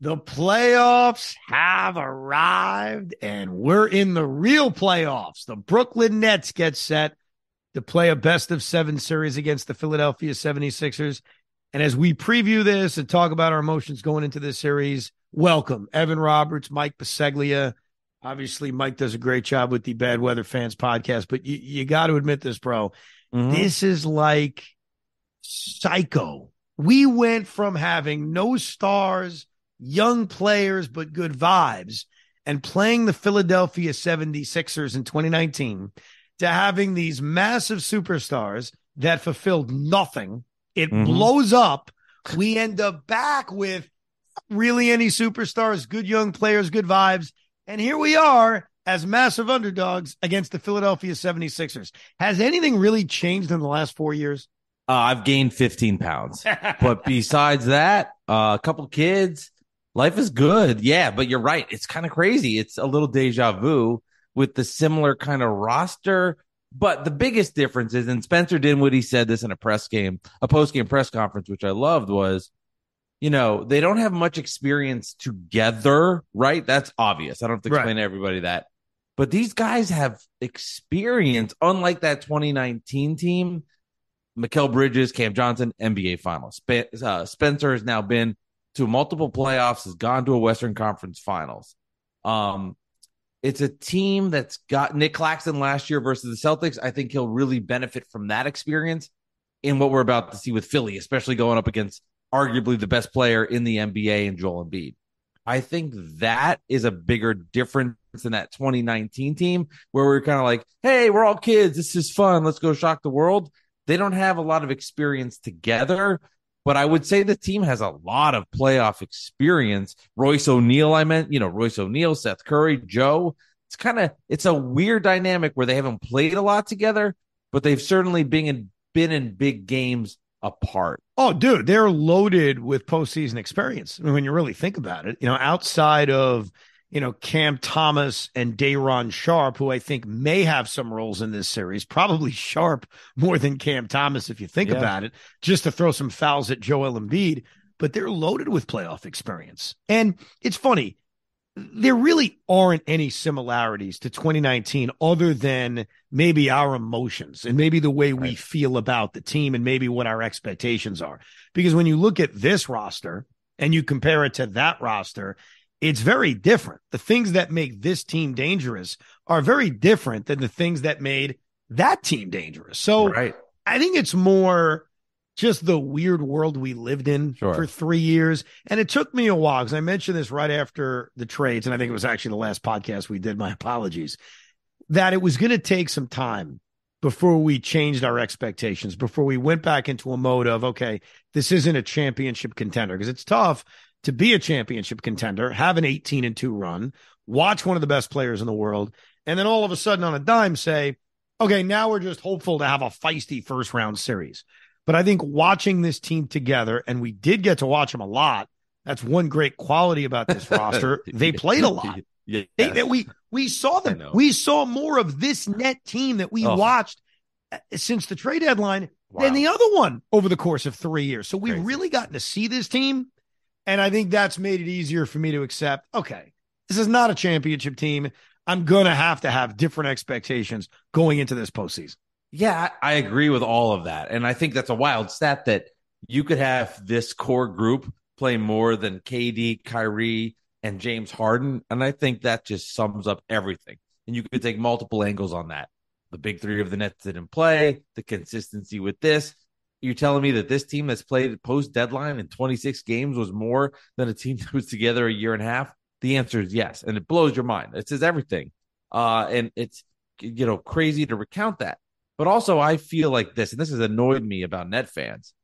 The playoffs have arrived, and we're in the real playoffs. The Brooklyn Nets get set to play a best of seven series against the Philadelphia 76ers. And as we preview this and talk about our emotions going into this series, welcome Evan Roberts, Mike Biseglia. Obviously, Mike does a great job with the Bad Weather Fans podcast, but you, you got to admit this, bro. Mm-hmm. This is like psycho. We went from having no stars young players, but good vibes, and playing the Philadelphia 76ers in 2019 to having these massive superstars that fulfilled nothing. It mm-hmm. blows up. We end up back with really any superstars, good young players, good vibes. And here we are as massive underdogs against the Philadelphia 76ers. Has anything really changed in the last four years? Uh, I've gained 15 pounds. but besides that, uh, a couple kids, Life is good. Yeah, but you're right. It's kind of crazy. It's a little deja vu with the similar kind of roster. But the biggest difference is, and Spencer Dinwiddie said this in a press game, a post game press conference, which I loved, was, you know, they don't have much experience together, right? That's obvious. I don't have to explain right. to everybody that. But these guys have experience, unlike that 2019 team. Mikal Bridges, Cam Johnson, NBA Finals. Uh, Spencer has now been to multiple playoffs, has gone to a Western Conference Finals. Um, it's a team that's got Nick Claxton last year versus the Celtics. I think he'll really benefit from that experience in what we're about to see with Philly, especially going up against arguably the best player in the NBA and Joel Embiid. I think that is a bigger difference than that 2019 team where we're kind of like, hey, we're all kids. This is fun. Let's go shock the world. They don't have a lot of experience together. But I would say the team has a lot of playoff experience. Royce O'Neale, I meant, you know, Royce O'Neale, Seth Curry, Joe. It's kind of it's a weird dynamic where they haven't played a lot together, but they've certainly been in been in big games apart. Oh, dude, they're loaded with postseason experience. I mean, when you really think about it, you know, outside of you know, Cam Thomas and Day'Ron Sharpe, who I think may have some roles in this series, probably Sharpe more than Cam Thomas, if you think yeah. about it, just to throw some fouls at Joel Embiid. But they're loaded with playoff experience. And it's funny, there really aren't any similarities to 2019 other than maybe our emotions and maybe the way we feel about the team and maybe what our expectations are. Because when you look at this roster and you compare it to that roster, it's very different. The things that make this team dangerous are very different than the things that made that team dangerous. So right. I think it's more just the weird world we lived in sure. for three years. And it took me a while because I mentioned this right after the trades. And I think it was actually the last podcast we did. My apologies. That it was going to take some time before we changed our expectations, before we went back into a mode of, okay, this isn't a championship contender because it's tough to be a championship contender, have an 18 and 2 run, watch one of the best players in the world, and then all of a sudden on a dime say, okay, now we're just hopeful to have a feisty first round series. But I think watching this team together, and we did get to watch them a lot. That's one great quality about this roster. They played a lot. Yeah, we we saw them. We saw more of this net team that we oh. watched uh, since the trade deadline wow. than the other one over the course of three years. So we've really gotten to see this team and I think that's made it easier for me to accept, okay, this is not a championship team. I'm going to have to have different expectations going into this postseason. Yeah, I agree with all of that. And I think that's a wild stat that you could have this core group play more than KD, Kyrie, and James Harden. And I think that just sums up everything. And you could take multiple angles on that. the big three of the Nets didn't play, the consistency with this. You're telling me that this team that's played post deadline in 26 games was more than a team that was together a year and a half? The answer is yes. And it blows your mind. It says everything. Uh, and it's, you know, crazy to recount that. But also, I feel like this, and this has annoyed me about net fans.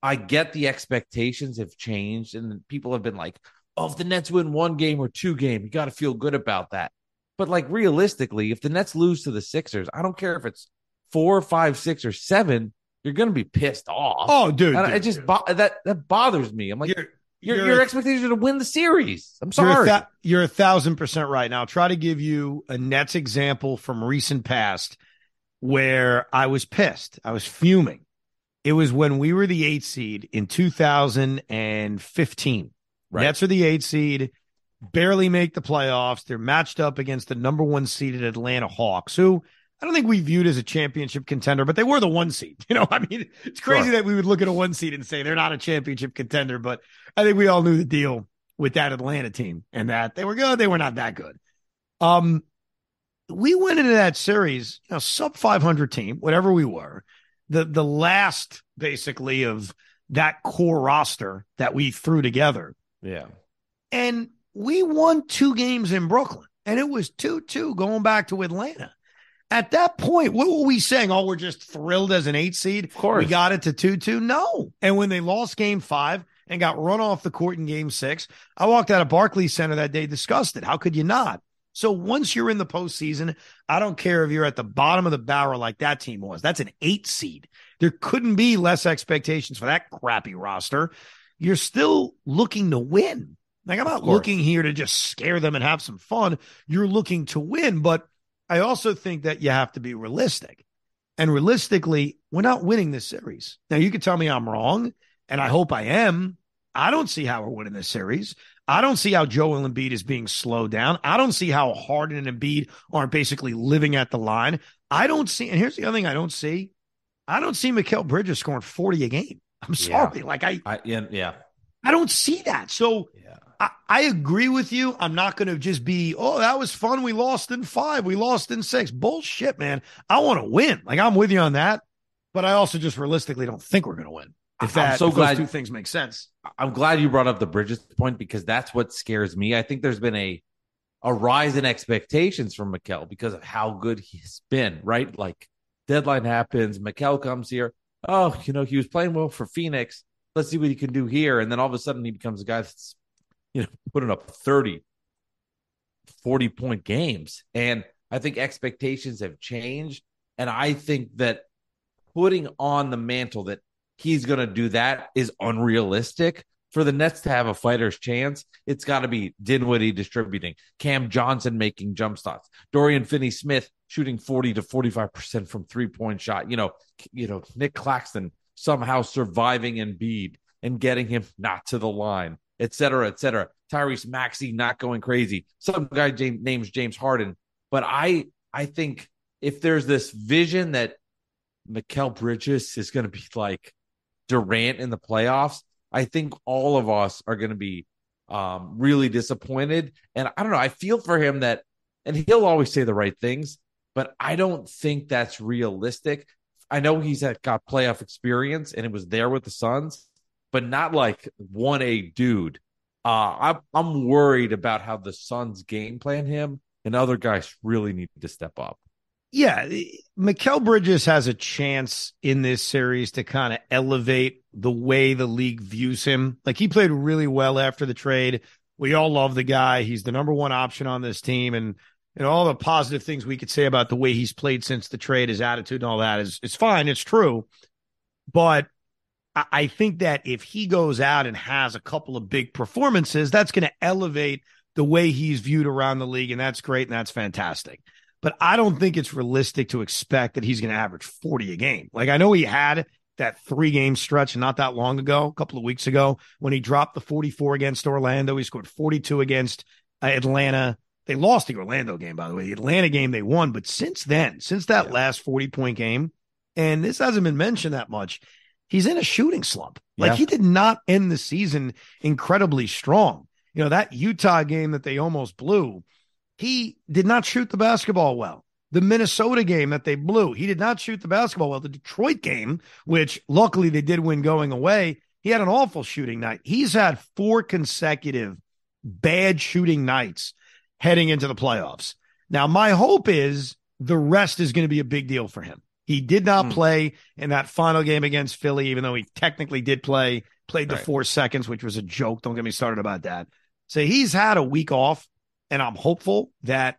I get the expectations have changed, and people have been like, oh, if the Nets win one game or two game, you got to feel good about that. But like realistically, if the Nets lose to the Sixers, I don't care if it's four, five, six, or seven, you're going to be pissed off. Oh, dude, dude, it just dude. bo- that that bothers me. I'm like, You're- your you're your expectations are to win the series. I'm You're a, sorry. you're a thousand percent right. Now, I'll try to give you a Nets example from recent past where I was pissed. I was fuming. It was when we were the eight seed in 2015. Right. Nets are the eight seed, barely make the playoffs. They're matched up against the number one seeded Atlanta Hawks, who I don't think we viewed as a championship contender, but they were the one seed. You know, I mean, it's crazy Sure. that we would look at a one seed and say they're not a championship contender, but I think we all knew the deal with that Atlanta team and that they were good. They were not that good. Um, we went into that series, you know, sub 500 team, whatever we were, the the last basically of that core roster that we threw together, yeah. and we won two games in Brooklyn, and it was two two going back to Atlanta. At that point, what were we saying? Oh, we're just thrilled as an eight seed. Of course. We got it to 2 2. No. And when they lost game five and got run off the court in game six, I walked out of Barclays Center that day disgusted. How could you not? So once you're in the postseason, I don't care if you're at the bottom of the barrel like that team was. That's an eight seed. There couldn't be less expectations for that crappy roster. You're still looking to win. Like I'm not looking here to just scare them and have some fun. You're looking to win, but I also think that you have to be realistic. And realistically, we're not winning this series. Now, you can tell me I'm wrong, and I hope I am. I don't see how we're winning this series. I don't see how Joel Embiid is being slowed down. I don't see how Harden and Embiid aren't basically living at the line. I don't see, and here's the other thing I don't see. I don't see Mikal Bridges scoring 40 a game. I'm Yeah. sorry. Like I, I yeah, yeah. I don't see that. So Yeah. I, I agree with you. I'm not going to just be, oh, that was fun. We lost in five. We lost in six. Bullshit, man. I want to win. Like I'm with you on that, but I also just realistically don't think we're going to win. If I'm so if glad- those two things make sense. I'm glad you brought up the Bridges point because that's what scares me. I think there's been a a rise in expectations from Mikal because of how good he's been, right? Like deadline happens, Mikal comes here. Oh, you know, he was playing well for Phoenix. Let's see what he can do here. And then all of a sudden he becomes a guy that's, you know, putting up 30, 40 point games. And I think expectations have changed. And I think that putting on the mantle that he's going to do that is unrealistic. For the Nets to have a fighter's chance, it's got to be Dinwiddie distributing, Cam Johnson making jump shots, Dorian Finney Smith shooting 40 to 45% from three point shot. You know, you know, Nick Claxton somehow surviving Embiid and getting him not to the line, et cetera, et cetera. Tyrese Maxey not going crazy. Some guy James, names James Harden. But I I think if there's this vision that Mikal Bridges is going to be like Durant in the playoffs, I think all of us are going to be um, really disappointed. And I don't know. I feel for him that, and he'll always say the right things, but I don't think that's realistic. I know he's had, got playoff experience and it was there with the Suns, but not like one A dude. Uh, I'm I'm worried about how the Suns game plan him, and other guys really need to step up. Yeah, Mikal Bridges has a chance in this series to kind of elevate the way the league views him. Like he played really well after the trade. We all love the guy. He's the number one option on this team, and and all the positive things we could say about the way he's played since the trade, his attitude, and all that is is fine. It's true, but I, think that if he goes out and has a couple of big performances, that's going to elevate the way he's viewed around the league, and that's great and that's fantastic but I don't think it's realistic to expect that he's going to average 40 a game. Like I know he had that three game stretch not that long ago, a couple of weeks ago, when he dropped the 44 against Orlando. He scored 42 against uh, Atlanta. They lost the Orlando game, by the way. The Atlanta game they won. But since then, since that Yeah. last 40 point game, and this hasn't been mentioned that much, he's in a shooting slump. Like Yeah. he did not end the season incredibly strong. You know, that Utah game that they almost blew, he did not shoot the basketball well. the Minnesota game that they blew. He did not shoot the basketball well. The Detroit game, which luckily they did win going away, he had an awful shooting night. He's had four consecutive bad shooting nights heading into the playoffs. Now, my hope is the rest is going to be a big deal for him. He did not mm. play in that final game against Philly, even though he technically did play, played the right. four seconds, which was a joke. Don't get me started about that. So he's had a week off, and I'm hopeful that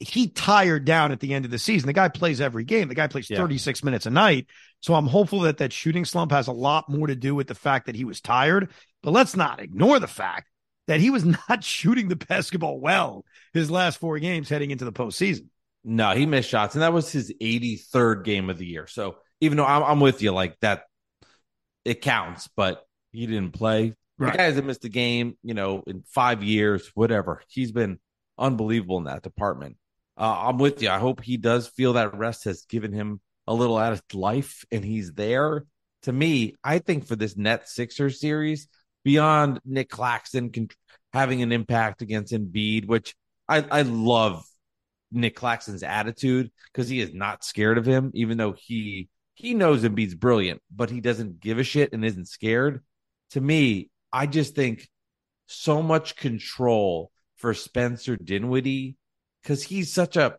he tired down at the end of the season. The guy plays every game. The guy plays yeah. 36 minutes a night. So I'm hopeful that that shooting slump has a lot more to do with the fact that he was tired. But let's not ignore the fact that he was not shooting the basketball well his last four games heading into the postseason. No, he missed shots, and that was his 83rd game of the year. So even though I'm, I'm with you, like that, it counts, but he didn't play. Right. The guy hasn't missed a game, you know, in five years, whatever. He's been unbelievable in that department uh, I'm with you. I hope he does feel that rest has given him a little out of life and he's there. To me, I think for this net Sixer series, beyond Nick Claxton can, having an impact against Embiid, which I, I love Nick Claxton's attitude because he is not scared of him, even though he he knows Embiid's brilliant, but he doesn't give a shit and isn't scared. To me, I just think so much control for Spencer Dinwiddie because he's such a.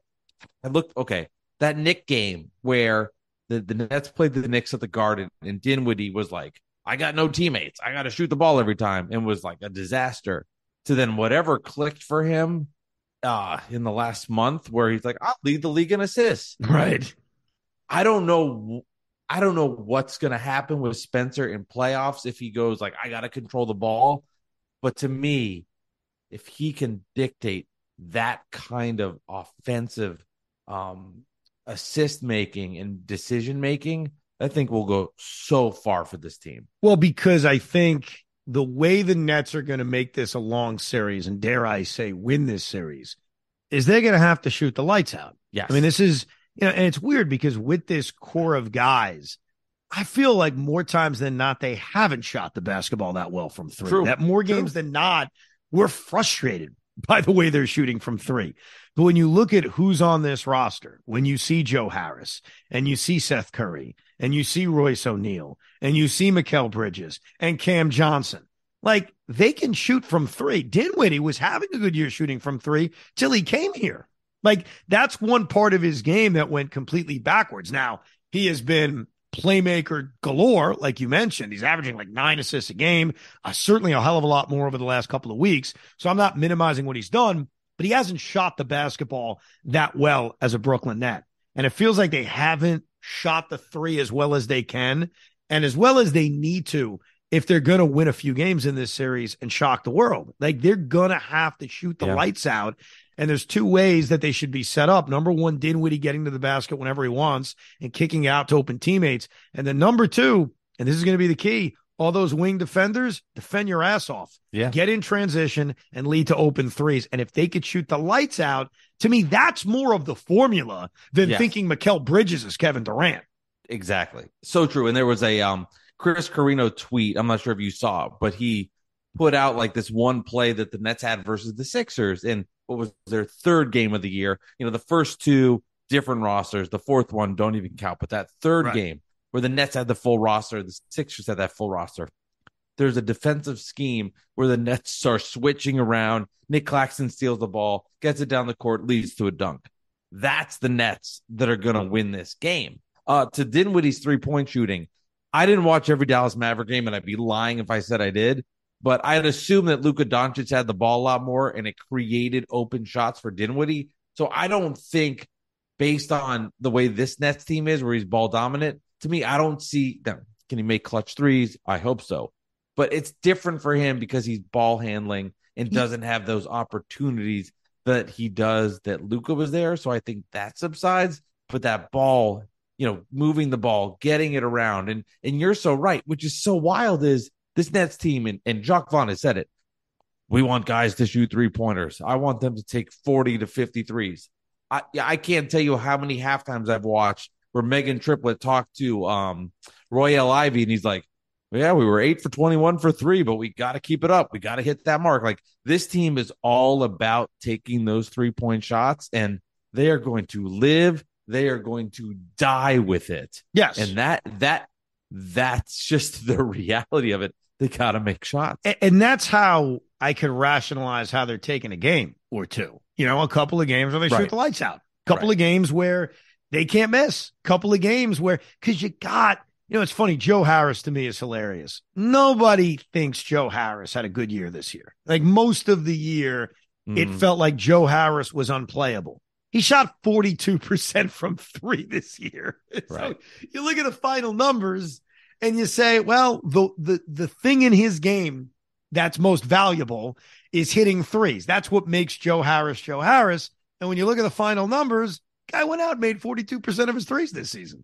I looked okay that Nick game where the the Nets played the Knicks at the Garden and Dinwiddie was like, I got no teammates, I got to shoot the ball every time, and was like a disaster. To then whatever clicked for him uh in the last month where he's like, I'll lead the league in assists. Right. I don't know. I don't know what's going to happen with Spencer in playoffs if he goes like, I got to control the ball. But to me, if he can dictate that kind of offensive um, assist making and decision making, I think we'll go so far for this team. Well, because I think the way the Nets are going to make this a long series, and dare I say, win this series, is they're going to have to shoot the lights out. Yes. I mean, this is, you know, and it's weird because with this core of guys, I feel like more times than not, they haven't shot the basketball that well from three. True. That more games True. than not, we're frustrated by the way they're shooting from three. But when you look at who's on this roster, when you see Joe Harris and you see Seth Curry and you see Royce O'Neale and you see Mikal Bridges and Cam Johnson, like they can shoot from three. Dinwiddie was having a good year shooting from three till he came here. Like that's one part of his game that went completely backwards. Now he has been playmaker galore, like you mentioned. He's averaging like nine assists a game, uh, certainly a hell of a lot more over the last couple of weeks. So I'm not minimizing what he's done, but he hasn't shot the basketball that well as a Brooklyn net. And it feels like they haven't shot the three as well as they can and as well as they need to if they're going to win a few games in this series and shock the world. Like they're going to have to shoot the yeah. lights out and there's two ways that they should be set up. Number one, Dinwiddie getting to the basket whenever he wants and kicking out to open teammates. And then number two, and this is going to be the key, all those wing defenders, defend your ass off. Yeah. Get in transition and lead to open threes. And if they could shoot the lights out, to me, that's more of the formula than yes. thinking Mikal Bridges is Kevin Durant. Exactly. So true. And there was a um Chris Carrino tweet. I'm not sure if you saw, but he put out like this one play that the Nets had versus the Sixers. And what was their third game of the year. You know, the first two different rosters, the fourth one don't even count, but that third right. game where the Nets had the full roster, the Sixers had that full roster. There's a defensive scheme where the Nets are switching around. Nick Claxton steals the ball, gets it down the court, leads to a dunk. That's the Nets that are going to win this game. Uh, to Dinwiddie's three point shooting, I didn't watch every Dallas Maverick game, and I'd be lying if I said I did but I'd assume that Luka Doncic had the ball a lot more and it created open shots for Dinwiddie. So I don't think, based on the way this Nets team is, where he's ball dominant, to me, I don't see them. Can he make clutch threes? I hope so. But it's different for him because he's ball handling and doesn't have those opportunities that he does that Luka was there. So I think that subsides. But that ball, you know, moving the ball, getting it around, and and you're so right, which is so wild is this Nets team, and, and Jacque Vaughn has said it. We want guys to shoot three pointers. I want them to take 40 to 53s. I, I can't tell you how many half times I've watched where Meghan Triplett talked to um, Royal Ivey, and he's like, yeah, we were eight for 21 for three, but we got to keep it up. We got to hit that mark. Like this team is all about taking those three point shots, and they are going to live, they are going to die with it. Yes. And that that that's just the reality of it. They got to make shots. And, and that's how I could rationalize how they're taking a game or two. You know, a couple of games where they Right. shoot the lights out. A couple Right. of games where they can't miss. A couple of games where because you got, you know, it's funny. Joe Harris to me is hilarious. Nobody thinks Joe Harris had a good year this year. Like most of the year, it Mm. felt like Joe Harris was unplayable. He shot 42% from three this year. So you look at the final numbers and you say, well, the, the, the thing in his game that's most valuable is hitting threes. That's what makes Joe Harris Joe Harris. And when you look at the final numbers, guy went out and made 42% of his threes this season.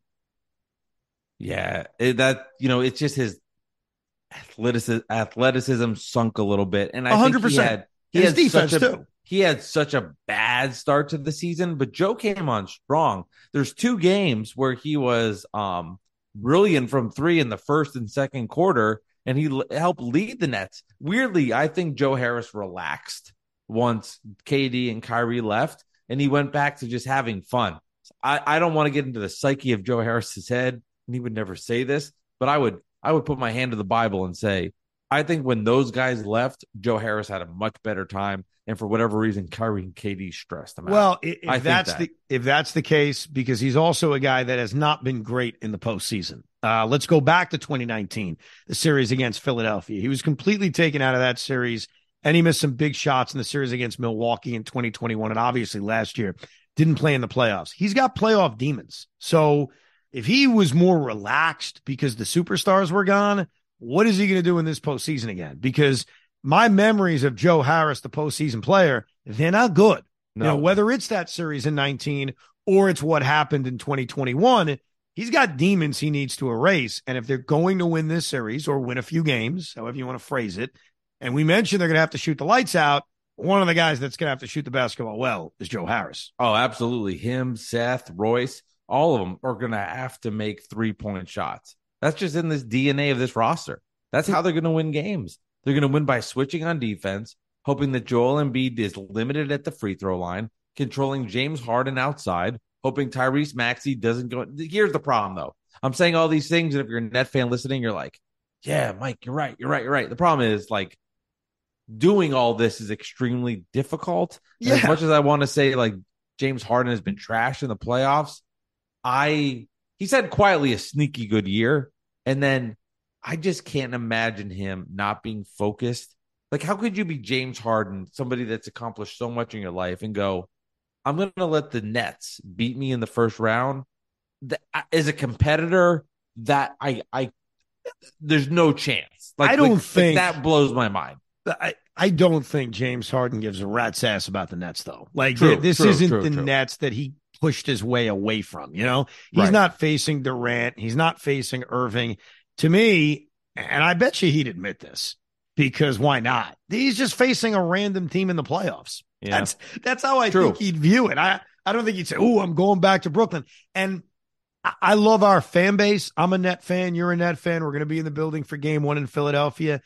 Yeah, it, that you know, it's just his athleticism, athleticism sunk a little bit, and I think he 100%. had he His had defense, such a, too. He had such a bad start to the season, but Joe came on strong. There's two games where he was um brilliant from three in the first and second quarter, and he l- helped lead the Nets. Weirdly, I think Joe Harris relaxed once KD and Kyrie left, and he went back to just having fun. I, I don't want to get into the psyche of Joe Harris's head, and he would never say this, but I would I would put my hand to the Bible and say, I think when those guys left, Joe Harris had a much better time, and for whatever reason, Kyrie and KD stressed him out. Well, if that's that. the if that's the case, because he's also a guy that has not been great in the postseason. Uh, let's go back to 2019, the series against Philadelphia. He was completely taken out of that series, and he missed some big shots in the series against Milwaukee in 2021, and obviously last year didn't play in the playoffs. He's got playoff demons. So if he was more relaxed because the superstars were gone, what is he going to do in this postseason again? Because my memories of Joe Harris, the postseason player, they're not good. You know, whether it's that series in 19 or it's what happened in 2021, he's got demons he needs to erase. And if they're going to win this series or win a few games, however you want to phrase it, and we mentioned they're going to have to shoot the lights out, one of the guys that's going to have to shoot the basketball well is Joe Harris. Oh, absolutely. Him, Seth, Royce, all of them are going to have to make three point shots. That's just in this DNA of this roster. That's how they're going to win games. They're going to win by switching on defense, hoping that Joel Embiid is limited at the free throw line, controlling James Harden outside, hoping Tyrese Maxey doesn't go. Here's the problem, though. I'm saying all these things, and if you're a net fan listening, you're like, yeah, Mike, you're right. You're right. You're right. The problem is, like, doing all this is extremely difficult. And As much as I want to say, like, James Harden has been trashed in the playoffs, I he's had quietly a sneaky good year. And then I just can't imagine him not being focused. Like, how could you be James Harden, somebody that's accomplished so much in your life, and go, I'm going to let the Nets beat me in the first round? Th- As a competitor, that I, I, there's no chance. Like, I don't like- like think- that blows my mind. I, I don't think James Harden gives a rat's ass about the Nets, though. Like, True, this true, isn't true, the. Nets that he pushed his way away from. You know, he's Right. not facing Durant. He's not facing Irving. To me, and I bet you he'd admit this because why not? He's just facing a random team in the playoffs. Yeah. That's that's how I think he'd view it. I I don't think he'd say, "Oh, I'm going back to Brooklyn." And I, I love our fan base. I'm a net fan. You're a net fan. We're going to be in the building for Game One in Philadelphia.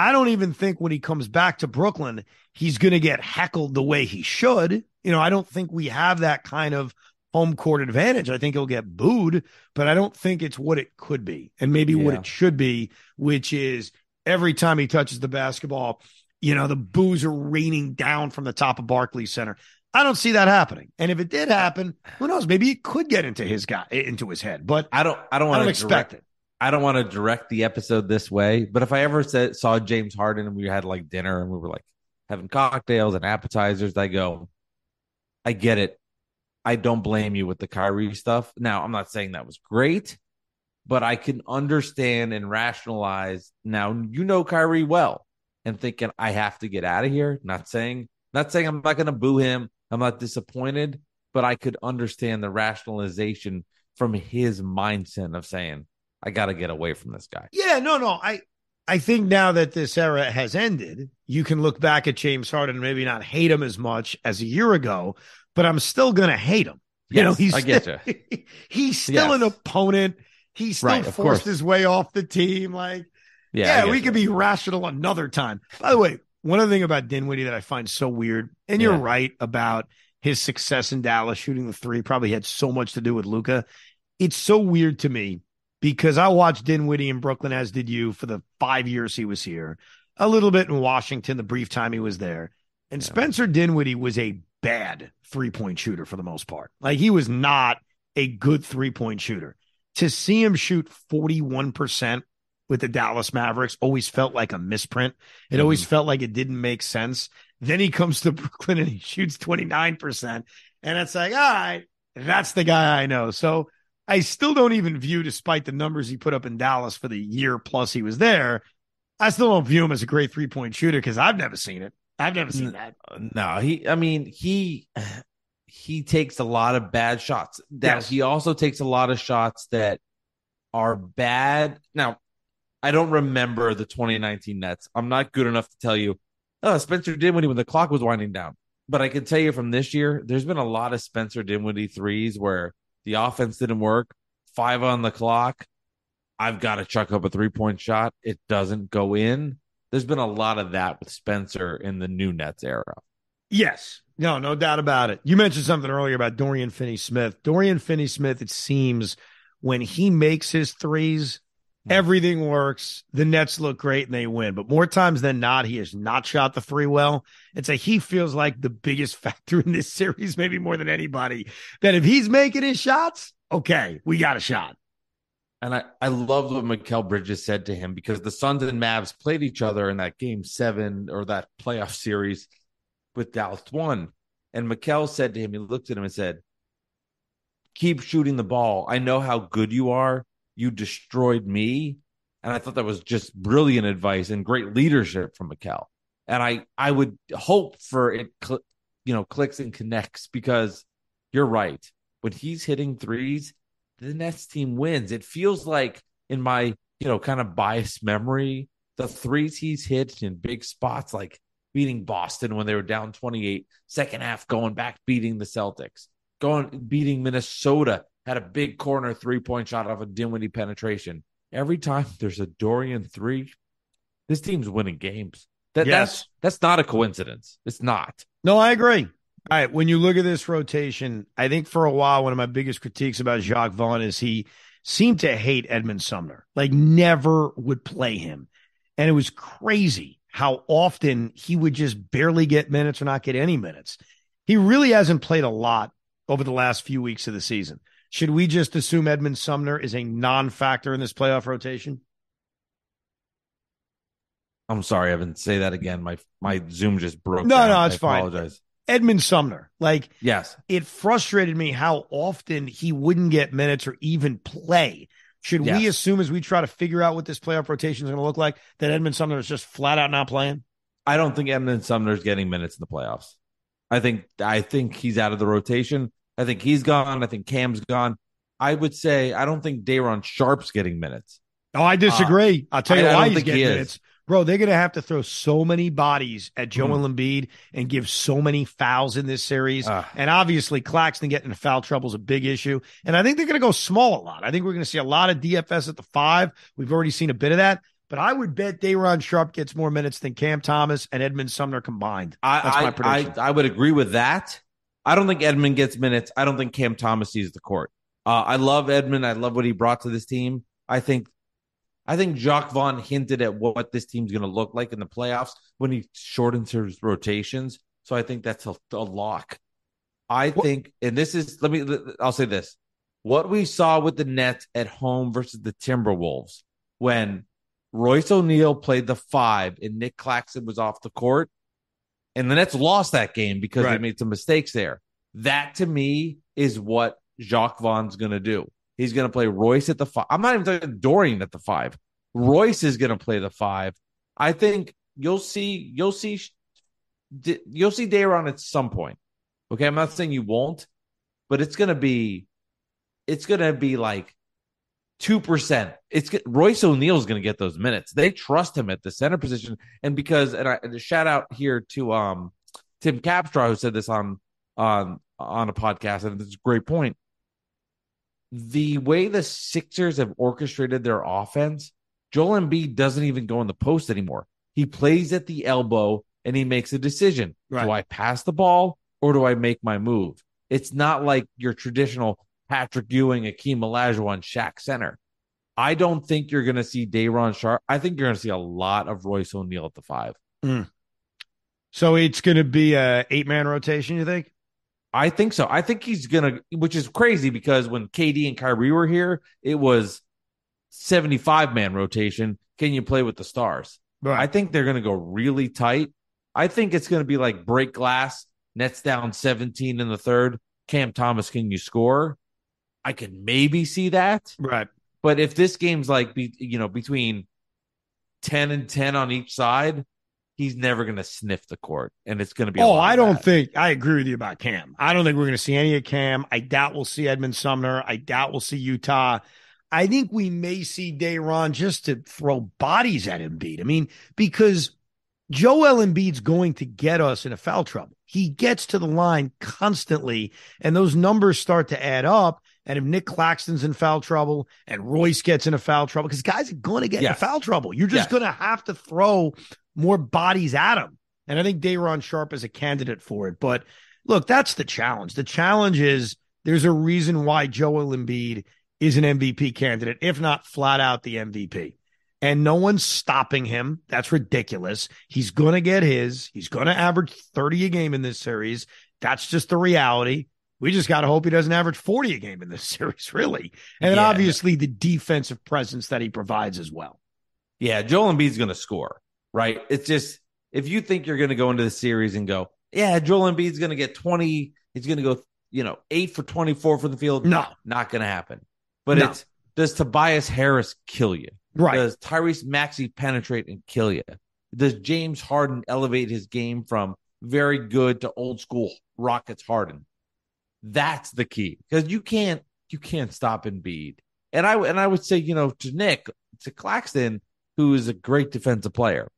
I don't even think when he comes back to Brooklyn, he's going to get heckled the way he should. You know, I don't think we have that kind of home court advantage. I think he'll get booed, but I don't think it's what it could be and maybe what it should be, which is every time he touches the basketball, you know, the boos are raining down from the top of Barclays Center. I don't see that happening. And if it did happen, who knows? Maybe it could get into his guy into his head, but I don't, I don't I want don't to expect it. I don't want to direct the episode this way, but if I ever said, saw James Harden and we had like dinner and we were like having cocktails and appetizers, I go, I get it. I don't blame you with the Kyrie stuff. Now, I'm not saying that was great, but I can understand and rationalize. Now, you know Kyrie well and thinking I have to get out of here. Not saying, not saying I'm not going to boo him. I'm not disappointed, but I could understand the rationalization from his mindset of saying, I got to get away from this guy. Yeah, no, no. I I think now that this era has ended, you can look back at James Harden and maybe not hate him as much as a year ago, but I'm still gonna hate him. You know, he's I get still, he's still Yes. an opponent. He still Right, forced course. his way off the team. Like, Yeah, yeah, we you. could be rational another time. By the way, one other thing about Dinwiddie that I find so weird, and you're right about his success in Dallas shooting the three probably had so much to do with Luka. It's so weird to me because I watched Dinwiddie in Brooklyn, as did you, for the five years he was here, a little bit in Washington, the brief time he was there. And yeah. Spencer Dinwiddie was a bad three point shooter for the most part. Like he was not a good three point shooter. To see him shoot 41% with the Dallas Mavericks always felt like a misprint. It mm-hmm. always felt like it didn't make sense. Then he comes to Brooklyn and he shoots 29%. And it's like, all right, that's the guy I know. So I still don't even view, despite the numbers he put up in Dallas for the year plus he was there, I still don't view him as a great three point shooter because I've never seen it. I've never seen that. No, he, I mean, he, he takes a lot of bad shots. That yes. he also takes a lot of shots that are bad. Now, I don't remember the 2019 Nets. I'm not good enough to tell you. Oh, Spencer Dinwiddie when the clock was winding down. But I can tell you from this year, there's been a lot of Spencer Dinwiddie threes where the offense didn't work. Five on the clock. I've got to chuck up a three point shot. It doesn't go in. There's been a lot of that with Spencer in the new Nets era. Yes. No, no doubt about it. You mentioned something earlier about Dorian Finney Smith. Dorian Finney Smith, it seems when he makes his threes, Everything works. The Nets look great and they win. But more times than not, he has not shot the three well. And a he feels like the biggest factor in this series, maybe more than anybody. That if he's making his shots, okay, we got a shot. And I, I love what Mikal Bridges said to him because the Suns and Mavs played each other in that game seven or that playoff series with Dallas one. And Mikal said to him, he looked at him and said, Keep shooting the ball. I know how good you are you destroyed me. And I thought that was just brilliant advice and great leadership from Mikal. And I, I would hope for it, cl- you know, clicks and connects because you're right. When he's hitting threes, the Nets team wins. It feels like in my, you know, kind of biased memory, the threes he's hit in big spots, like beating Boston when they were down 28, second half going back, beating the Celtics, going beating Minnesota had a big corner three point shot off a Dinwiddie penetration. Every time there's a Dorian three, this team's winning games. That, yes. That's, that's not a coincidence. It's not. No, I agree. All right. When you look at this rotation, I think for a while, one of my biggest critiques about Jacque Vaughn is he seemed to hate Edmund Sumner, like never would play him. And it was crazy how often he would just barely get minutes or not get any minutes. He really hasn't played a lot over the last few weeks of the season. Should we just assume Edmund Sumner is a non-factor in this playoff rotation? I'm sorry, Evan. Say that again. My my Zoom just broke. No, down. no, it's I fine. Apologize. Edmund Sumner, like yes, it frustrated me how often he wouldn't get minutes or even play. Should yes. we assume as we try to figure out what this playoff rotation is going to look like that Edmund Sumner is just flat out not playing? I don't think Edmund Sumner is getting minutes in the playoffs. I think I think he's out of the rotation. I think he's gone. I think Cam's gone. I would say I don't think Day'Ron Sharpe's getting minutes. Oh, I disagree. Uh, I'll tell you I, why I he's getting he minutes. Bro, they're going to have to throw so many bodies at Joel mm. Embiid and give so many fouls in this series. Uh, and obviously, Claxton getting in foul trouble is a big issue. And I think they're going to go small a lot. I think we're going to see a lot of DFS at the five. We've already seen a bit of that. But I would bet Day'Ron Sharpe gets more minutes than Cam Thomas and Edmund Sumner combined. That's I, my prediction. I, I would agree with that. I don't think Edmund gets minutes. I don't think Cam Thomas sees the court. Uh, I love Edmund. I love what he brought to this team. I think, I think Jacque Vaughn hinted at what this team's going to look like in the playoffs when he shortens his rotations. So I think that's a, a lock. I what? think, and this is let me. I'll say this: what we saw with the Nets at home versus the Timberwolves when Royce O'Neale played the five and Nick Claxton was off the court and the Nets lost that game because right. they made some mistakes there. That to me is what Jacque Vaughn's going to do. He's going to play Royce at the five. I'm not even talking Dorian at the five. Royce is going to play the five. I think you'll see, you'll see, you'll see Day'Ron at some point. Okay, I'm not saying you won't, but it's going to be, it's going to be like two percent. It's Royce O'Neale is going to get those minutes. They trust him at the center position, and because and, I, and a shout out here to um Tim Capstraw who said this on on on a podcast, and it's a great point. The way the Sixers have orchestrated their offense, Joel Embiid doesn't even go in the post anymore. He plays at the elbow and he makes a decision. Right. Do I pass the ball or do I make my move? It's not like your traditional Patrick Ewing, Akeem Olajuwon, Shaq center. I don't think you're going to see Day'Ron Sharpe. I think you're going to see a lot of Royce O'Neale at the five. Mm. So it's going to be a eight man rotation. You think? I think so. I think he's going to, which is crazy because when KD and Kyrie were here, it was 75 man rotation. Can you play with the stars? Right. I think they're going to go really tight. I think it's going to be like break glass, Nets down 17 in the third. Cam Thomas, can you score? I can maybe see that. Right. But if this game's like be, you know between ten and ten on each side, he's never going to sniff the court, and it's going to be. Oh, I don't think I agree with you about Cam. I don't think we're going to see any of Cam. I doubt we'll see Edmund Sumner. I doubt we'll see Yuta. I think we may see Day'Ron just to throw bodies at Embiid. I mean, because Joel Embiid's going to get us in a foul trouble. He gets to the line constantly, and those numbers start to add up. And if Nick Claxton's in foul trouble and Royce gets into foul trouble, because guys are going to get yes. in foul trouble, you're just yes. going to have to throw more bodies at him. And I think Day'Ron Sharpe is a candidate for it. But look, that's the challenge. The challenge is there's a reason why Joel Embiid is an MVP candidate, if not flat out the MVP. And no one's stopping him. That's ridiculous. He's going to get his. He's going to average 30 a game in this series. That's just the reality. We just got to hope he doesn't average 40 a game in this series, really. And then yeah. obviously the defensive presence that he provides as well. Yeah, Joel Embiid's going to score, right? It's just if you think you're going to go into the series and go, yeah, Joel Embiid's going to get 20, he's going to go, you know, eight for 24 for the field. No, not going to happen. But no. it's does Tobias Harris kill you? Right. Does Tyrese Maxey penetrate and kill you? Does James Harden elevate his game from very good to old school Rockets Harden? That's the key because you can't you can't stop Embiid. And I and I would say you know to Nick to Claxton, who is a great defensive player,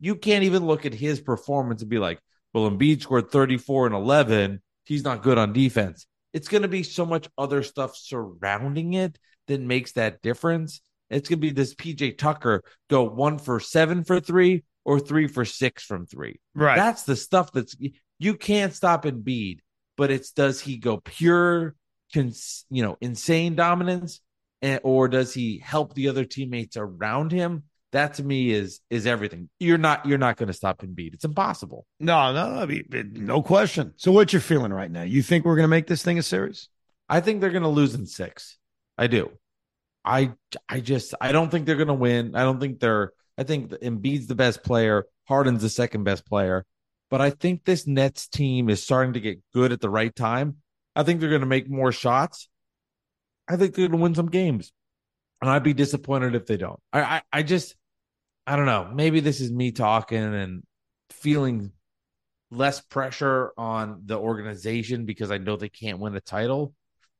you can't even look at his performance and be like, well, Embiid scored 34 and 11. He's not good on defense. It's going to be so much other stuff surrounding it that makes that difference. It's going to be this PJ Tucker go one for seven for three or three for six from three. Right. That's the stuff that's you can't stop Embiid but it's does he go pure, cons, you know, insane dominance, and, or does he help the other teammates around him? That to me is is everything. You're not you're not going to stop Embiid. It's impossible. No, no, I mean, no question. So what you're feeling right now? You think we're going to make this thing a series? I think they're going to lose in six. I do. I I just I don't think they're going to win. I don't think they're. I think Embiid's the best player. Harden's the second best player but I think this Nets team is starting to get good at the right time. I think they're going to make more shots. I think they're going to win some games, and I'd be disappointed if they don't. I, I, I just, I don't know. Maybe this is me talking and feeling less pressure on the organization because I know they can't win a title.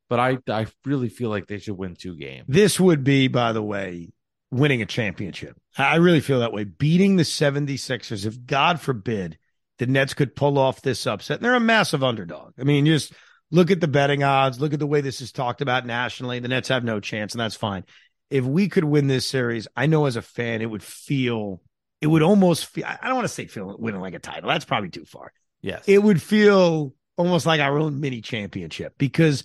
But I, I really feel like they should win two games. This would be, by the way, winning a championship. I really feel that way. Beating the 76ers, if God forbid the Nets could pull off this upset. And they're a massive underdog. I mean, just look at the betting odds, look at the way this is talked about nationally. The Nets have no chance, and that's fine. If we could win this series, I know as a fan, it would feel, it would almost feel, I don't want to say feel winning like a title. That's probably too far. Yes. It would feel almost like our own mini championship because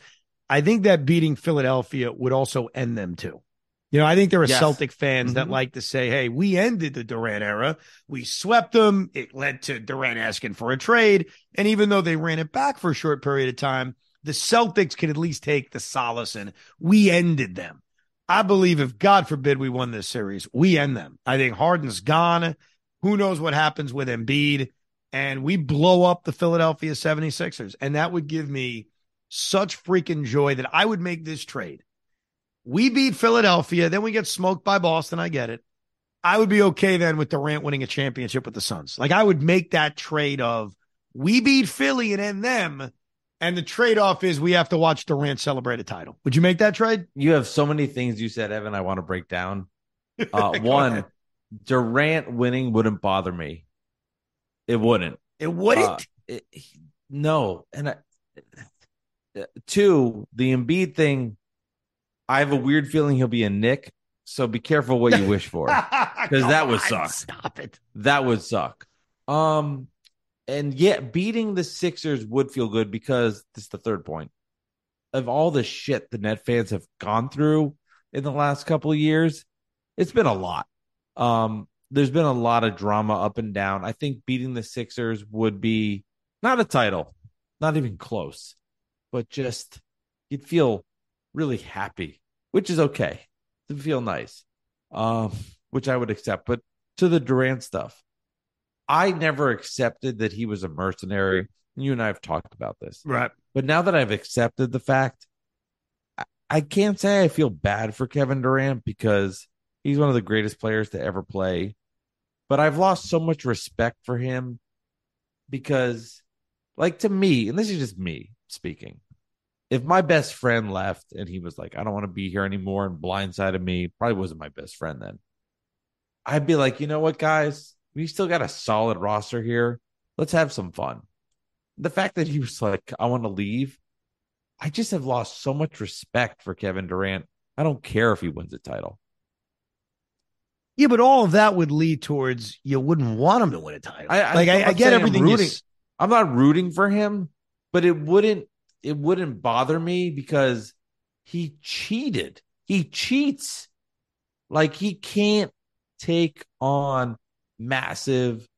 I think that beating Philadelphia would also end them too. You know, I think there are yes. Celtic fans mm-hmm. that like to say, hey, we ended the Durant era. We swept them. It led to Durant asking for a trade. And even though they ran it back for a short period of time, the Celtics can at least take the solace and we ended them. I believe if God forbid we won this series, we end them. I think Harden's gone. Who knows what happens with Embiid? And we blow up the Philadelphia 76ers. And that would give me such freaking joy that I would make this trade we beat Philadelphia, then we get smoked by Boston. I get it. I would be okay then with Durant winning a championship with the Suns. Like I would make that trade of we beat Philly and end them. And the trade off is we have to watch Durant celebrate a title. Would you make that trade? You have so many things you said, Evan, I want to break down. Uh, one, ahead. Durant winning wouldn't bother me. It wouldn't. It wouldn't? Uh, it, no. And I, uh, two, the Embiid thing I have a weird feeling he'll be a Nick. So be careful what you wish for, because that would suck. Stop it. That would suck. Um, and yet beating the Sixers would feel good because this is the third point of all the shit the Net fans have gone through in the last couple of years. It's been a lot. Um, there's been a lot of drama up and down. I think beating the Sixers would be not a title, not even close, but just you'd feel really happy, which is okay to feel nice, um, which I would accept. But to the Durant stuff, I never accepted that he was a mercenary. You and I have talked about this. Right. But now that I've accepted the fact, I, I can't say I feel bad for Kevin Durant because he's one of the greatest players to ever play. But I've lost so much respect for him because, like, to me, and this is just me speaking, if my best friend left and he was like, I don't want to be here anymore and blindsided me, probably wasn't my best friend then. I'd be like, you know what, guys? We still got a solid roster here. Let's have some fun. The fact that he was like, I want to leave, I just have lost so much respect for Kevin Durant. I don't care if he wins a title. Yeah, but all of that would lead towards you wouldn't want him to win a title. I, like I, I get everything. I'm, rooting, I'm not rooting for him, but it wouldn't it wouldn't bother me because he cheated. He cheats. Like he can't take on massive.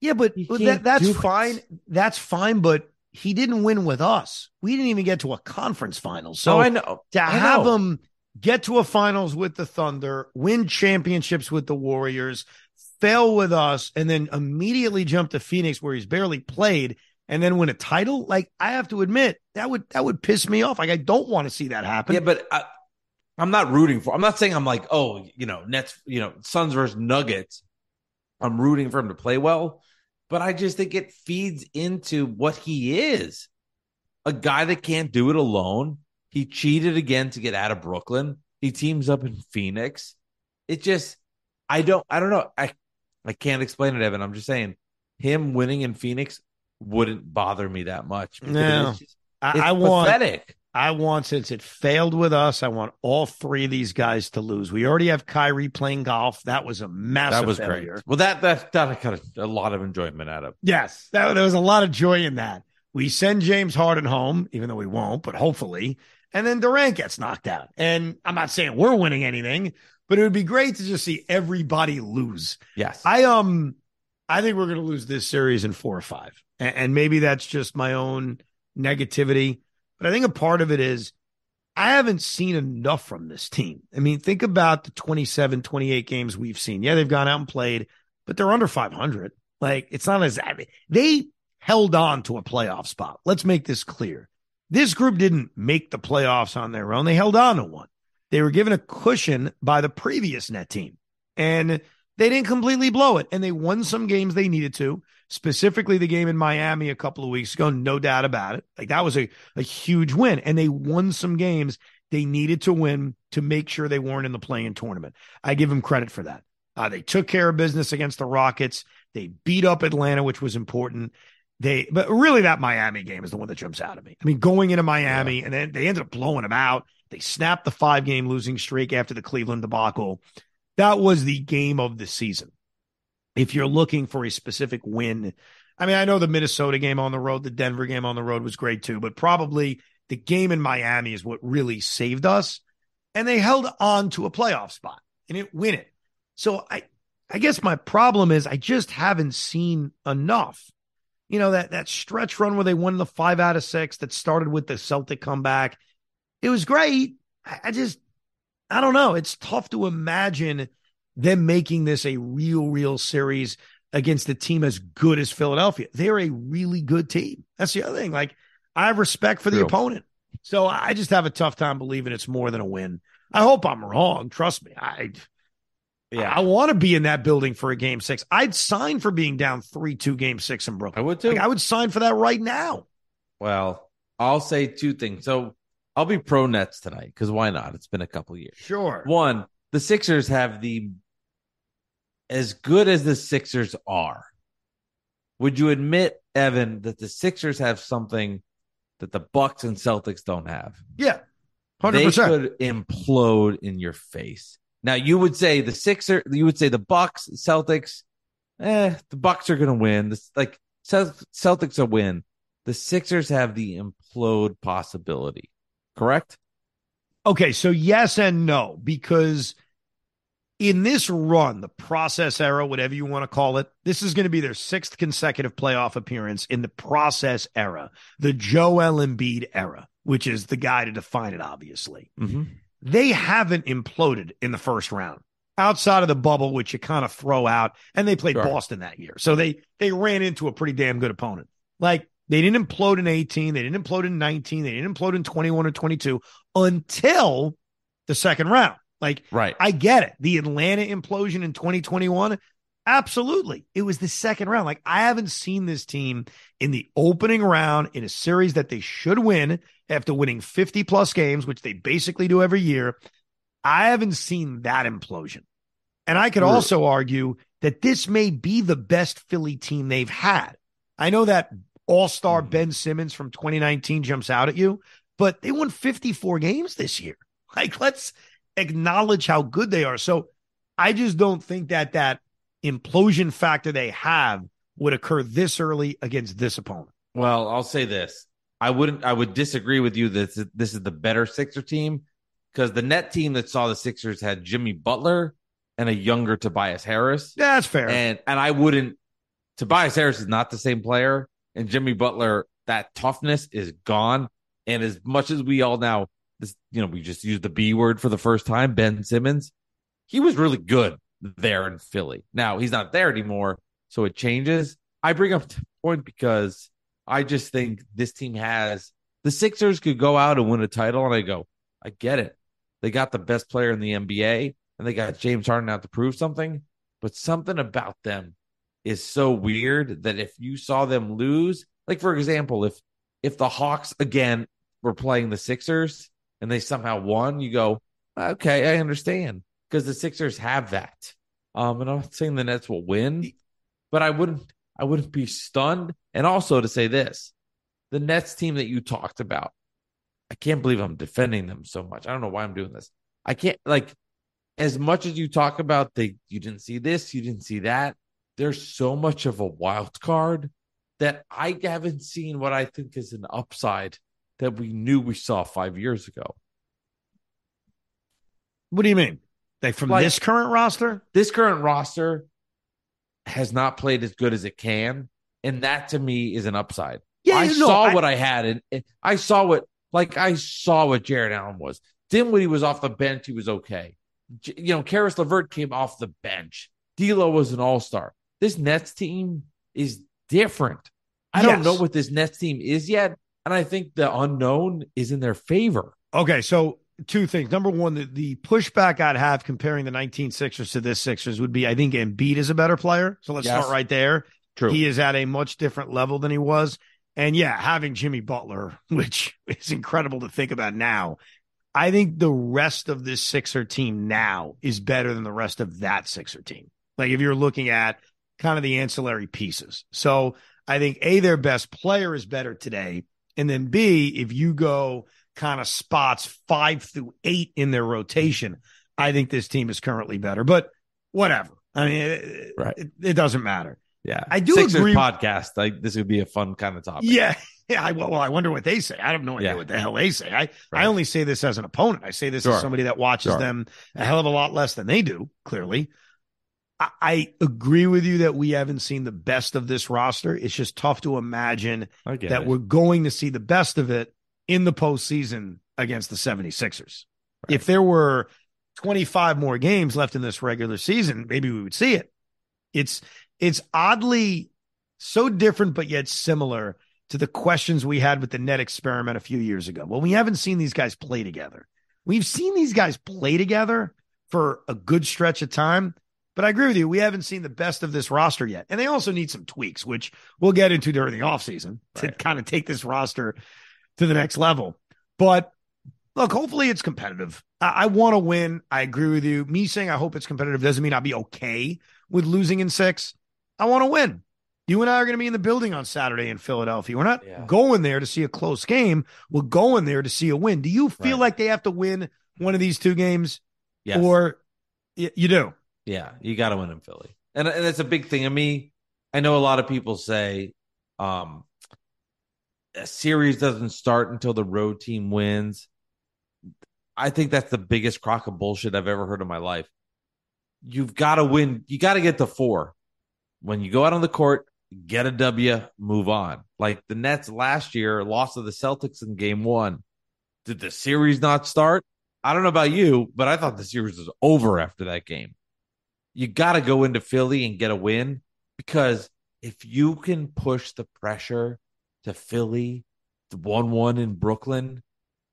Yeah, but You but can't that, that's fine. That's fine. But he didn't win with us. We didn't even get to a conference final. So oh, I know. to I have know. him get to a finals with the Thunder, win championships with the Warriors, fail with us, and then immediately jump to Phoenix where he's barely played and then win a title, like I have to admit, that would that would piss me off. Like I don't want to see that happen. Yeah, but I, I'm not rooting for. I'm not saying I'm like, oh, you know, Nets, you know, Suns versus Nuggets. I'm rooting for him to play well, but I just think it feeds into what he is a guy that can't do it alone. He cheated again to get out of Brooklyn. He teams up in Phoenix. It just, I don't, I don't know. I, I can't explain it, Evan. I'm just saying, him winning in Phoenix wouldn't bother me that much. No. it's just- I, it's I want pathetic. I want since it failed with us, I want all three of these guys to lose. We already have Kyrie playing golf. That was a massive That was failure. great. Well, that that that I got a, a lot of enjoyment out of. Yes, that, there was a lot of joy in that. We send James Harden home, even though we won't, but hopefully. And then Durant gets knocked out. And I'm not saying we're winning anything, but it would be great to just see everybody lose. Yes, I um I think we're gonna lose this series in four or five. And, maybe that's just my own negativity. But I think a part of it is I haven't seen enough from this team. I mean, think about the 27, 28 games we've seen. Yeah, they've gone out and played, but they're under 500. Like, it's not as they held on to a playoff spot. Let's make this clear. This group didn't make the playoffs on their own. They held on to one. They were given a cushion by the previous net team and they didn't completely blow it. And they won some games they needed to, specifically the game in Miami a couple of weeks ago. No doubt about it. Like that was a, a huge win. And they won some games they needed to win to make sure they weren't in the play-in tournament. I give them credit for that. Uh, they took care of business against the Rockets. They beat up Atlanta, which was important. They, but really, that Miami game is the one that jumps out at me. I mean, going into Miami, and then they ended up blowing them out. They snapped the five game losing streak after the Cleveland debacle. That was the game of the season. If you're looking for a specific win, I mean, I know the Minnesota game on the road, the Denver game on the road was great too, but probably the game in Miami is what really saved us. And they held on to a playoff spot and it win it. So I, I guess my problem is I just haven't seen enough. You know, that that stretch run where they won the five out of six that started with the Celtic comeback. It was great. I, I just I don't know. It's tough to imagine them making this a real, real series against a team as good as Philadelphia. They're a really good team. That's the other thing. Like, I have respect for the True. opponent. So I just have a tough time believing it's more than a win. I hope I'm wrong. Trust me. I yeah, I want to be in that building for a game six. I'd sign for being down three two game six in Brooklyn. I would too. Like, I would sign for that right now. well, I'll say two things. So I'll be pro Nets tonight because why not? It's been a couple years. Sure. One, the Sixers have the as good as the Sixers are. Would you admit, Evan, that the Sixers have something that the Bucks and Celtics don't have? Yeah. Hundred they percent. could implode in your face. Now you would say the Sixer, you would say the Bucks, Celtics, eh, the Bucks are going to win. This like Celtics a win. The Sixers have the implode possibility. Correct? Okay, so yes and no, because in this run, the process era, whatever you want to call it, this is going to be their sixth consecutive playoff appearance in the process era, the Joel Embiid era, which is the guy to define it, obviously. Mm-hmm. They haven't imploded in the first round outside of the bubble, which you kind of throw out, and they played Sure. Boston that year. So they they ran into a pretty damn good opponent. Like they didn't implode in 18, they didn't implode in 19, they didn't implode in 21 or 22 until the second round. Like Right. I get it. The Atlanta implosion in 2021, absolutely. It was the second round. Like I haven't seen this team in the opening round in a series that they should win after winning 50 plus games, which they basically do every year. I haven't seen that implosion. And I could Sure. also argue that this may be the best Philly team they've had. I know that all star Mhm. Ben Simmons from 2019 jumps out at you, but they won 54 games this year. Like, let's acknowledge how good they are. So I just don't think that that implosion factor they have would occur this early against this opponent. Well, I'll say this. I wouldn't I would disagree with you that this- this is the better Sixer team because the net team that saw the Sixers had Jimmy Butler and a younger Tobias Harris. Yeah, that's fair. And and I wouldn't Tobias Harris is not the same player and Jimmy Butler that toughness is gone and as much as we all now this you know we just used the B word for the first time Ben Simmons he was really good there in Philly. Now he's not there anymore so it changes. I bring up the point because I just think this team has the Sixers could go out and win a title and I go I get it. They got the best player in the NBA and they got James Harden out to prove something, but something about them is so weird that if you saw them lose, like for example, if if the Hawks again were playing the Sixers and they somehow won, you go, okay, I understand because the Sixers have that. Um, and I'm not saying the Nets will win, but I wouldn't I wouldn't be stunned. And also to say this, the Nets team that you talked about, I can't believe I'm defending them so much. I don't know why I'm doing this. I can't like as much as you talk about they you didn't see this, you didn't see that. There's so much of a wild card that I haven't seen what I think is an upside that we knew we saw five years ago. what do you mean? Like from Like- this current roster? This current roster has not played as good as it can, and that to me is an upside. Yeah, I no, saw I- what I had, and I saw what like I saw what Jarrett Allen was. Dinwiddie was off the bench; he was okay. You know, Caris LeVert came off the bench. D'Lo was an All Star. This Nets team is different. I don't know what this Nets team is yet, and I think the unknown is in their favor. Okay, so two things. Number one, the, the pushback I'd have comparing the 19 Sixers to this Sixers would be I think Embiid is a better player. So let's Yes. start right there. True. He is at a much different level than he was. And yeah, having Jimmy Butler, which is incredible to think about now. I think the rest of this Sixer team now is better than the rest of that Sixer team. Like if you're looking at kind of the ancillary pieces. So I think A, their best player is better today. And then B, if you go kind of spots five through eight in their rotation, I think this team is currently better. But whatever. I mean, it, Right. it, it doesn't matter. yeah, I do Sixers agree- podcast. Like this would be a fun kind of topic. Yeah. Yeah. I, well, I wonder what they say. I have no idea Yeah. what the hell they say. I, I only say this as an opponent. I say this Sure. as somebody that watches Sure. them a hell of a lot less than they do, clearly. I, I agree with you that we haven't seen the best of this roster. It's just tough to imagine that it. we're going to see the best of it in the postseason against the 76ers. If there were 25 more games left in this regular season, maybe we would see it. It's it's oddly so different but yet similar to the questions we had with the net experiment a few years ago. Well, we haven't seen these guys play together. We've seen these guys play together for a good stretch of time, but I agree with you. We haven't seen the best of this roster yet. And they also need some tweaks, which we'll get into during the offseason to Right. kind of take this roster to the next level. But look, hopefully it's competitive. I, I want to win. I agree with you. Me saying I hope it's competitive doesn't mean I'll be okay with losing in six. I want to win. You and I are going to be in the building on Saturday in Philadelphia. We're not Yeah. going there to see a close game. We're going there to see a win. Do you feel Right. like they have to win one of these two games, Yes. or you do? Yeah, you got to win in Philly, and and that's a big thing of me. I know a lot of people say Um, a series doesn't start until the road team wins. I think that's the biggest crock of bullshit I've ever heard in my life. You've got to win. You got to get to four. When you go out on the court, get a W, move on. Like the Nets last year lost to the Celtics in game one. Did the series not start? I don't know about you, but I thought the series was over after that game. You got to go into Philly and get a win because if you can push the pressure to Philly, the 1 1 in Brooklyn,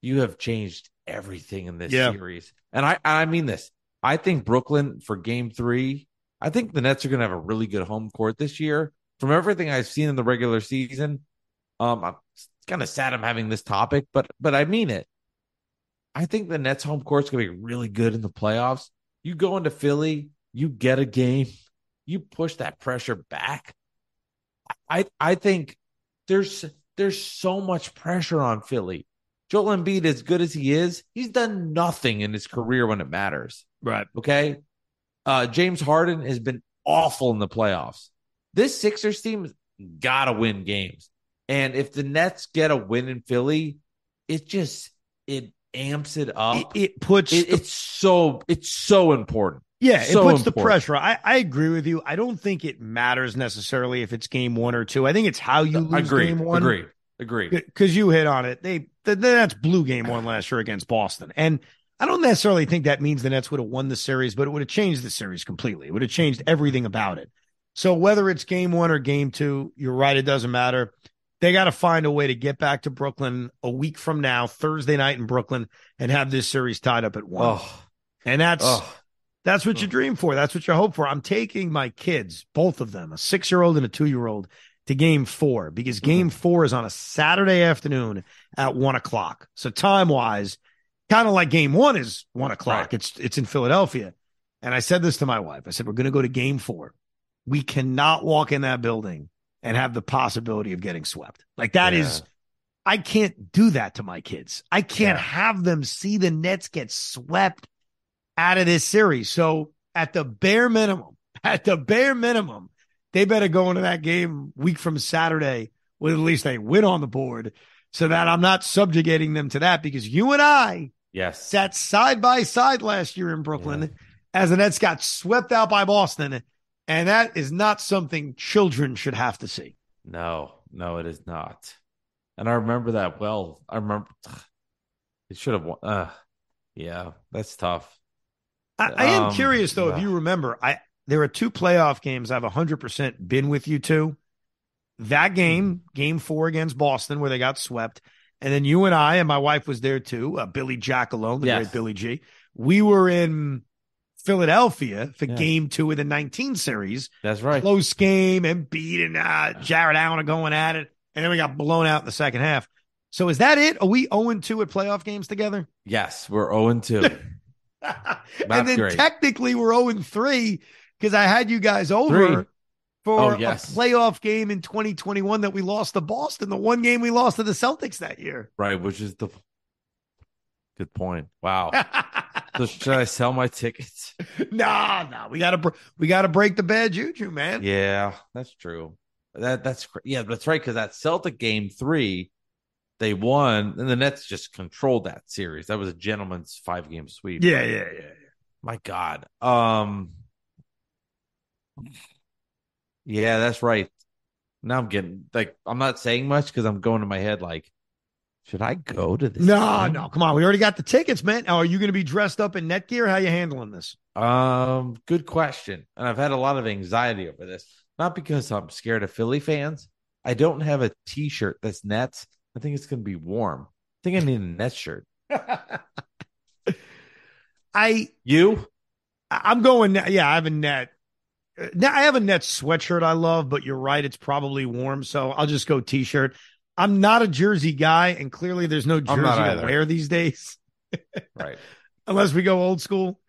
you have changed everything in this Yeah. series. And I, I mean this. I think Brooklyn for game three, I think the Nets are going to have a really good home court this year. From everything I've seen in the regular season, um, I'm kind of sad I'm having this topic, but but I mean it. I think the Nets home court's going to be really good in the playoffs. You go into Philly, you get a game, you push that pressure back. I I think there's there's so much pressure on Philly. Joel Embiid, as good as he is, he's done nothing in his career when it matters. Right. Okay. Uh, James Harden has been awful in the playoffs. This Sixers team got to win games. And if the Nets get a win in Philly, it just it amps it It, up. it puts It- the- it's so it's so important. Yeah, it so puts the pressure. I, I agree with you. I don't think it matters necessarily if it's game one or two. I think it's how you lose Agreed. game one. Agreed. Agreed. because you hit on it. They the, the Nets blew game one last year against Boston, and I don't necessarily think that means the Nets would have won the series, but it would have changed the series completely. It would have changed everything about it. So whether it's game one or game two, you're right. It doesn't matter. They got to find a way to get back to Brooklyn a week from now, Thursday night in Brooklyn, and have this series tied up at one. Oh, and that's oh, that's what you hmm. dream for. That's what you hope for. I'm taking my kids, both of them, a six year old and a two year old, to game four because hmm. game four is on a Saturday afternoon at one o'clock. So time wise, kind of like game one is one o'clock. Right. It's it's in Philadelphia. And I said this to my wife. I said, We're gonna go to game four. We cannot walk in that building and have the possibility of getting swept. Like that is Yeah. I can't do that to my kids. I can't Yeah. have them see the Nets get swept out of this series. So at the bare minimum, at the bare minimum, they better go into that game week from Saturday with at least a win on the board so that I'm not subjugating them to that because you and I yes. sat side by side last year in Brooklyn as the Nets got swept out by Boston. And that is not something children should have to see. No, no, it is not. And I remember that well. I remember it should have won. Uh, yeah, that's tough. I, I am Um, curious though, if you remember, I there are two playoff games I've 100% been with you to. That game, game four against Boston, where they got swept. And then you and I, and my wife was there too, uh, Billy Jack alone, the Yes. great Billy G. We were in Philadelphia for Yes. game two of the 19 series. That's right. Close game, and beat and uh, Jarrett Allen are going at it. And then we got blown out in the second half. So is that it? Are we 0 2 at playoff games together? Yes, we're 0 2. and then great. technically we're 0 3 because I had you guys over Three. for Oh, yes. a playoff game in 2021 that we lost to Boston, the one game we lost to the Celtics that year. right, which is the good point. Wow. so should I sell my tickets? nah, nah, we gotta we gotta break the bad juju, man. Yeah, that's true. That that's yeah, that's right. Because that Celtic game three, they won, and the Nets just controlled that series. That was a gentleman's five game sweep. yeah, yeah, yeah. My God. Um. Yeah, that's right. Now I'm getting like I'm not saying much because I'm going to my head like, should I go to this? No, no, come on. We already got the tickets, man. Now, are you going to be dressed up in net gear? How you handling this? Um, good question. And I've had a lot of anxiety over this. Not because I'm scared of Philly fans. I don't have a T-shirt that's Nets. I think it's going to be warm. I think I need a net shirt. I You? I'm going. Yeah, I have a net. uh, Now I have a net sweatshirt I love, but you're right. It's probably warm, so I'll just go t-shirt. I'm not a jersey guy, and clearly there's no jersey to wear these days Right. unless we go old school.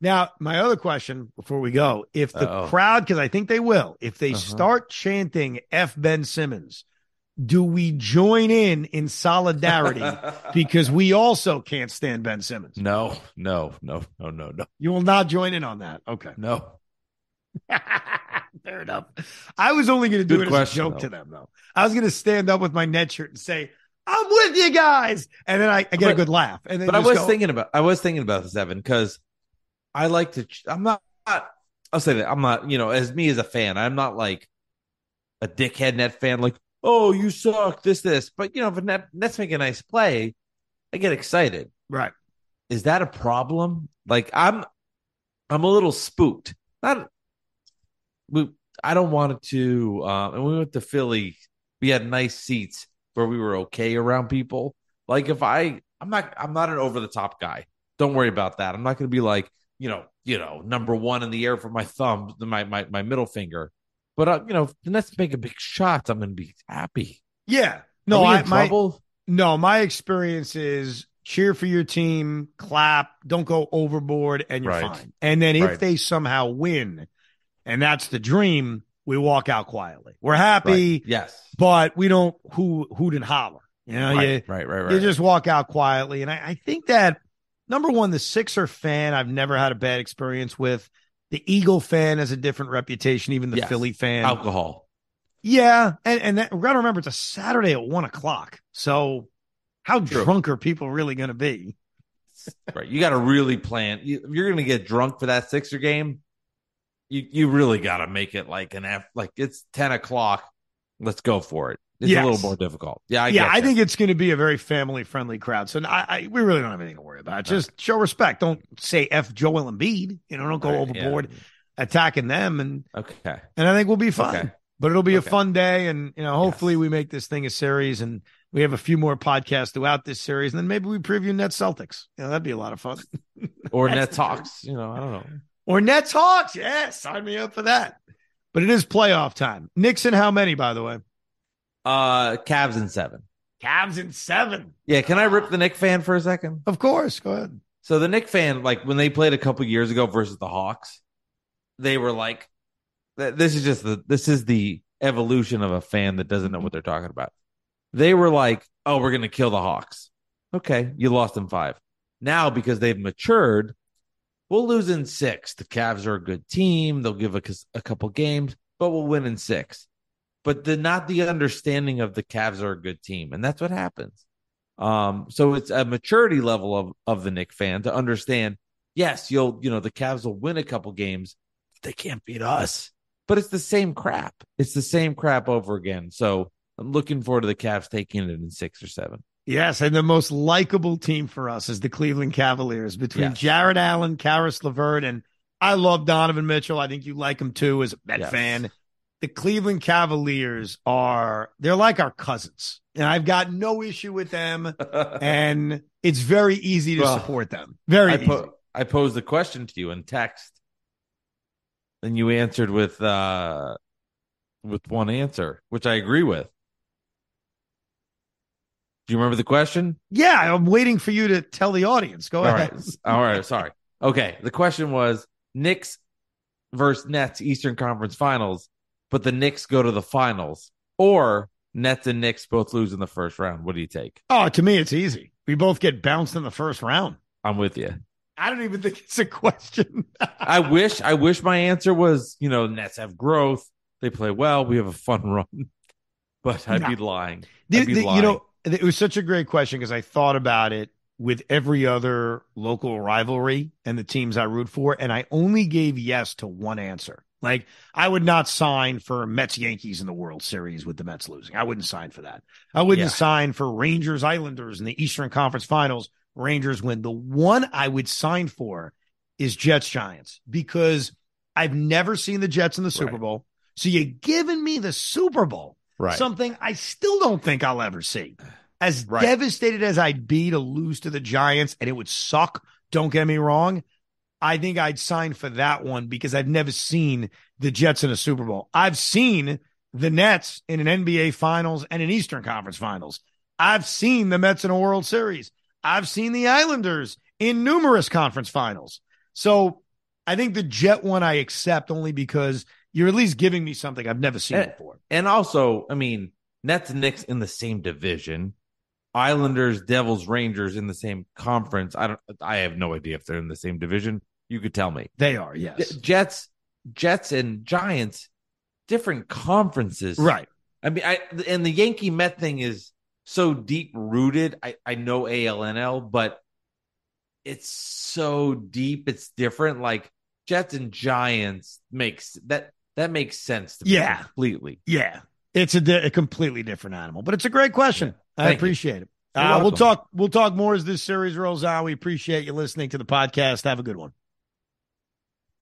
Now, my other question before we go: If the Uh-oh. crowd, because I think they will, if they Uh-huh. start chanting "F Ben Simmons," do we join in in solidarity? because we also can't stand Ben Simmons. no, no, no, no, no, no, You will not join in on that. Okay. no. Fair enough. I was only going to do Good it question, as a joke though. to them, though. I was going to stand up with my net shirt and say, "I'm with you guys," and then I, I get a good laugh. And then but I was go, thinking about I was thinking about this, Evan, because I like to. I'm not, I'll say that I'm not. You know, as me as a fan, I'm not like a dickhead net fan. Like, oh, you suck. This, this. But you know, if a net, Nets make a nice play, I get excited. right. Is that a problem? Like, I'm, I'm a little spooked. Not, we. I don't want it to. Uh, and we went to Philly. We had nice seats where we were okay around people. Like if I, I'm not, I'm not an over the top guy. Don't worry about that. I'm not going to be like, you know, you know, number one in the air for my thumb, my my my middle finger. But uh, you know, if the Nets make a big shot, I'm going to be happy. Yeah. No, I my trouble? no, my experience is cheer for your team, clap, don't go overboard, and you're Right. fine. And then if Right. they somehow win, and that's the dream, we walk out quietly. We're happy, Right. Yes. but we don't hoo hoot and holler. You know, you, right, right, right, right. you just walk out quietly. And I, I think that number one, the Sixer fan, I've never had a bad experience with. The Eagle fan has a different reputation, even the Yes. Philly fan. alcohol. Yeah, and and that, we got to remember it's a Saturday at one o'clock. So, how True. drunk are people really going to be? Right. You got to really plan. You, if you're going to get drunk for that Sixer game, you you really got to make it like an F. Like it's ten o'clock. Let's go for it. It's Yes. a little more difficult. Yeah, I yeah, I think it's going to be a very family friendly crowd. So I, I we really don't have anything to worry about. Just show respect. Don't say f Joel Embiid. You know, don't go Right, overboard attacking them, and. Okay. and I think we'll be fine. Okay. But it'll be a fun day, and you know, hopefully Yes. we make this thing a series, and we have a few more podcasts throughout this series, and then maybe we preview Nets Celtics. You know, that'd be a lot of fun. Or net talks. You know, I don't know. Or Nets Hawks. Yes, sign me up for that. But it is playoff time. Nixon, how many, by the way? Uh, Cavs in seven. Cavs in seven. Yeah. Can I rip the Knick fan for a second? Of course. Go ahead. So the Knick fan, like when they played a couple years ago versus the Hawks, they were like, "This is just the this is the evolution of a fan that doesn't know what they're talking about." They were like, "Oh, we're gonna kill the Hawks." Okay, you lost in five. Now because they've matured, we'll lose in six. The Cavs are a good team; they'll give us a couple games, but we'll win in six. But the not the understanding of the Cavs are a good team, and that's what happens. Um, so it's a maturity level of of the Knick fan to understand. Yes, you'll you know the Cavs will win a couple games, but they can't beat us. But it's the same crap. It's the same crap over again. So I'm looking forward to the Cavs taking it in six or seven. Yes, and the most likable team for us is the Cleveland Cavaliers between Yes. Jarrett Allen, Caris LeVert, and I love Donovan Mitchell. I think you like him too as a Met Yes. fan. The Cleveland Cavaliers are they're like our cousins. And I've got no issue with them. And it's very easy to Well, support them. Very I, easy. po- I posed the question to you in text, and you answered with uh with one answer, which I agree with. Do you remember the question? yeah, I'm waiting for you to tell the audience. Go All ahead. right. All right. Sorry. Okay. The question was Knicks versus Nets Eastern Conference Finals, but the Knicks go to the finals, or Nets and Knicks both lose in the first round. What do you take? Oh, to me, it's easy. We both get bounced in the first round. I'm with you. I don't even think it's a question. I wish I wish my answer was, you know, Nets have growth. They play well. We have a fun run. But I'd No. be lying. I'd be the- lying. you know, it was such a great question because I thought about it with every other local rivalry and the teams I root for, and I only gave yes to one answer. Like I would not sign for Mets Yankees in the World Series with the Mets losing. I wouldn't sign for that. I wouldn't Yeah. sign for Rangers Islanders in the Eastern Conference Finals. Rangers win. The one I would sign for is Jets Giants because I've never seen the Jets in the Super Right. Bowl. So you're giving me the Super Bowl right. something I still don't think I'll ever see. As Right. devastated as I'd be to lose to the Giants, and it would suck, don't get me wrong. I think I'd sign for that one because I've never seen the Jets in a Super Bowl. I've seen the Nets in an NBA Finals and an Eastern Conference Finals. I've seen the Mets in a World Series. I've seen the Islanders in numerous conference finals. So I think the Jet one I accept only because you're at least giving me something I've never seen Eh, before. And also, I mean, Nets and Knicks in the same division. Islanders, Devils, Rangers in the same conference. I don't I have no idea if they're in the same division. You could tell me. They are, yes. Jets, Jets and Giants different conferences. Right. I mean, I and the Yankee Met thing is so deep rooted. I I know ALNL, but it's so deep. It's different. Like Jets and Giants makes that that makes sense to me Yeah. completely. Yeah. It's a, di- a completely different animal, but it's a great question. I Thank you. appreciate it. Uh, we'll talk. We'll talk more as this series rolls on. We appreciate you listening to the podcast. Have a good one.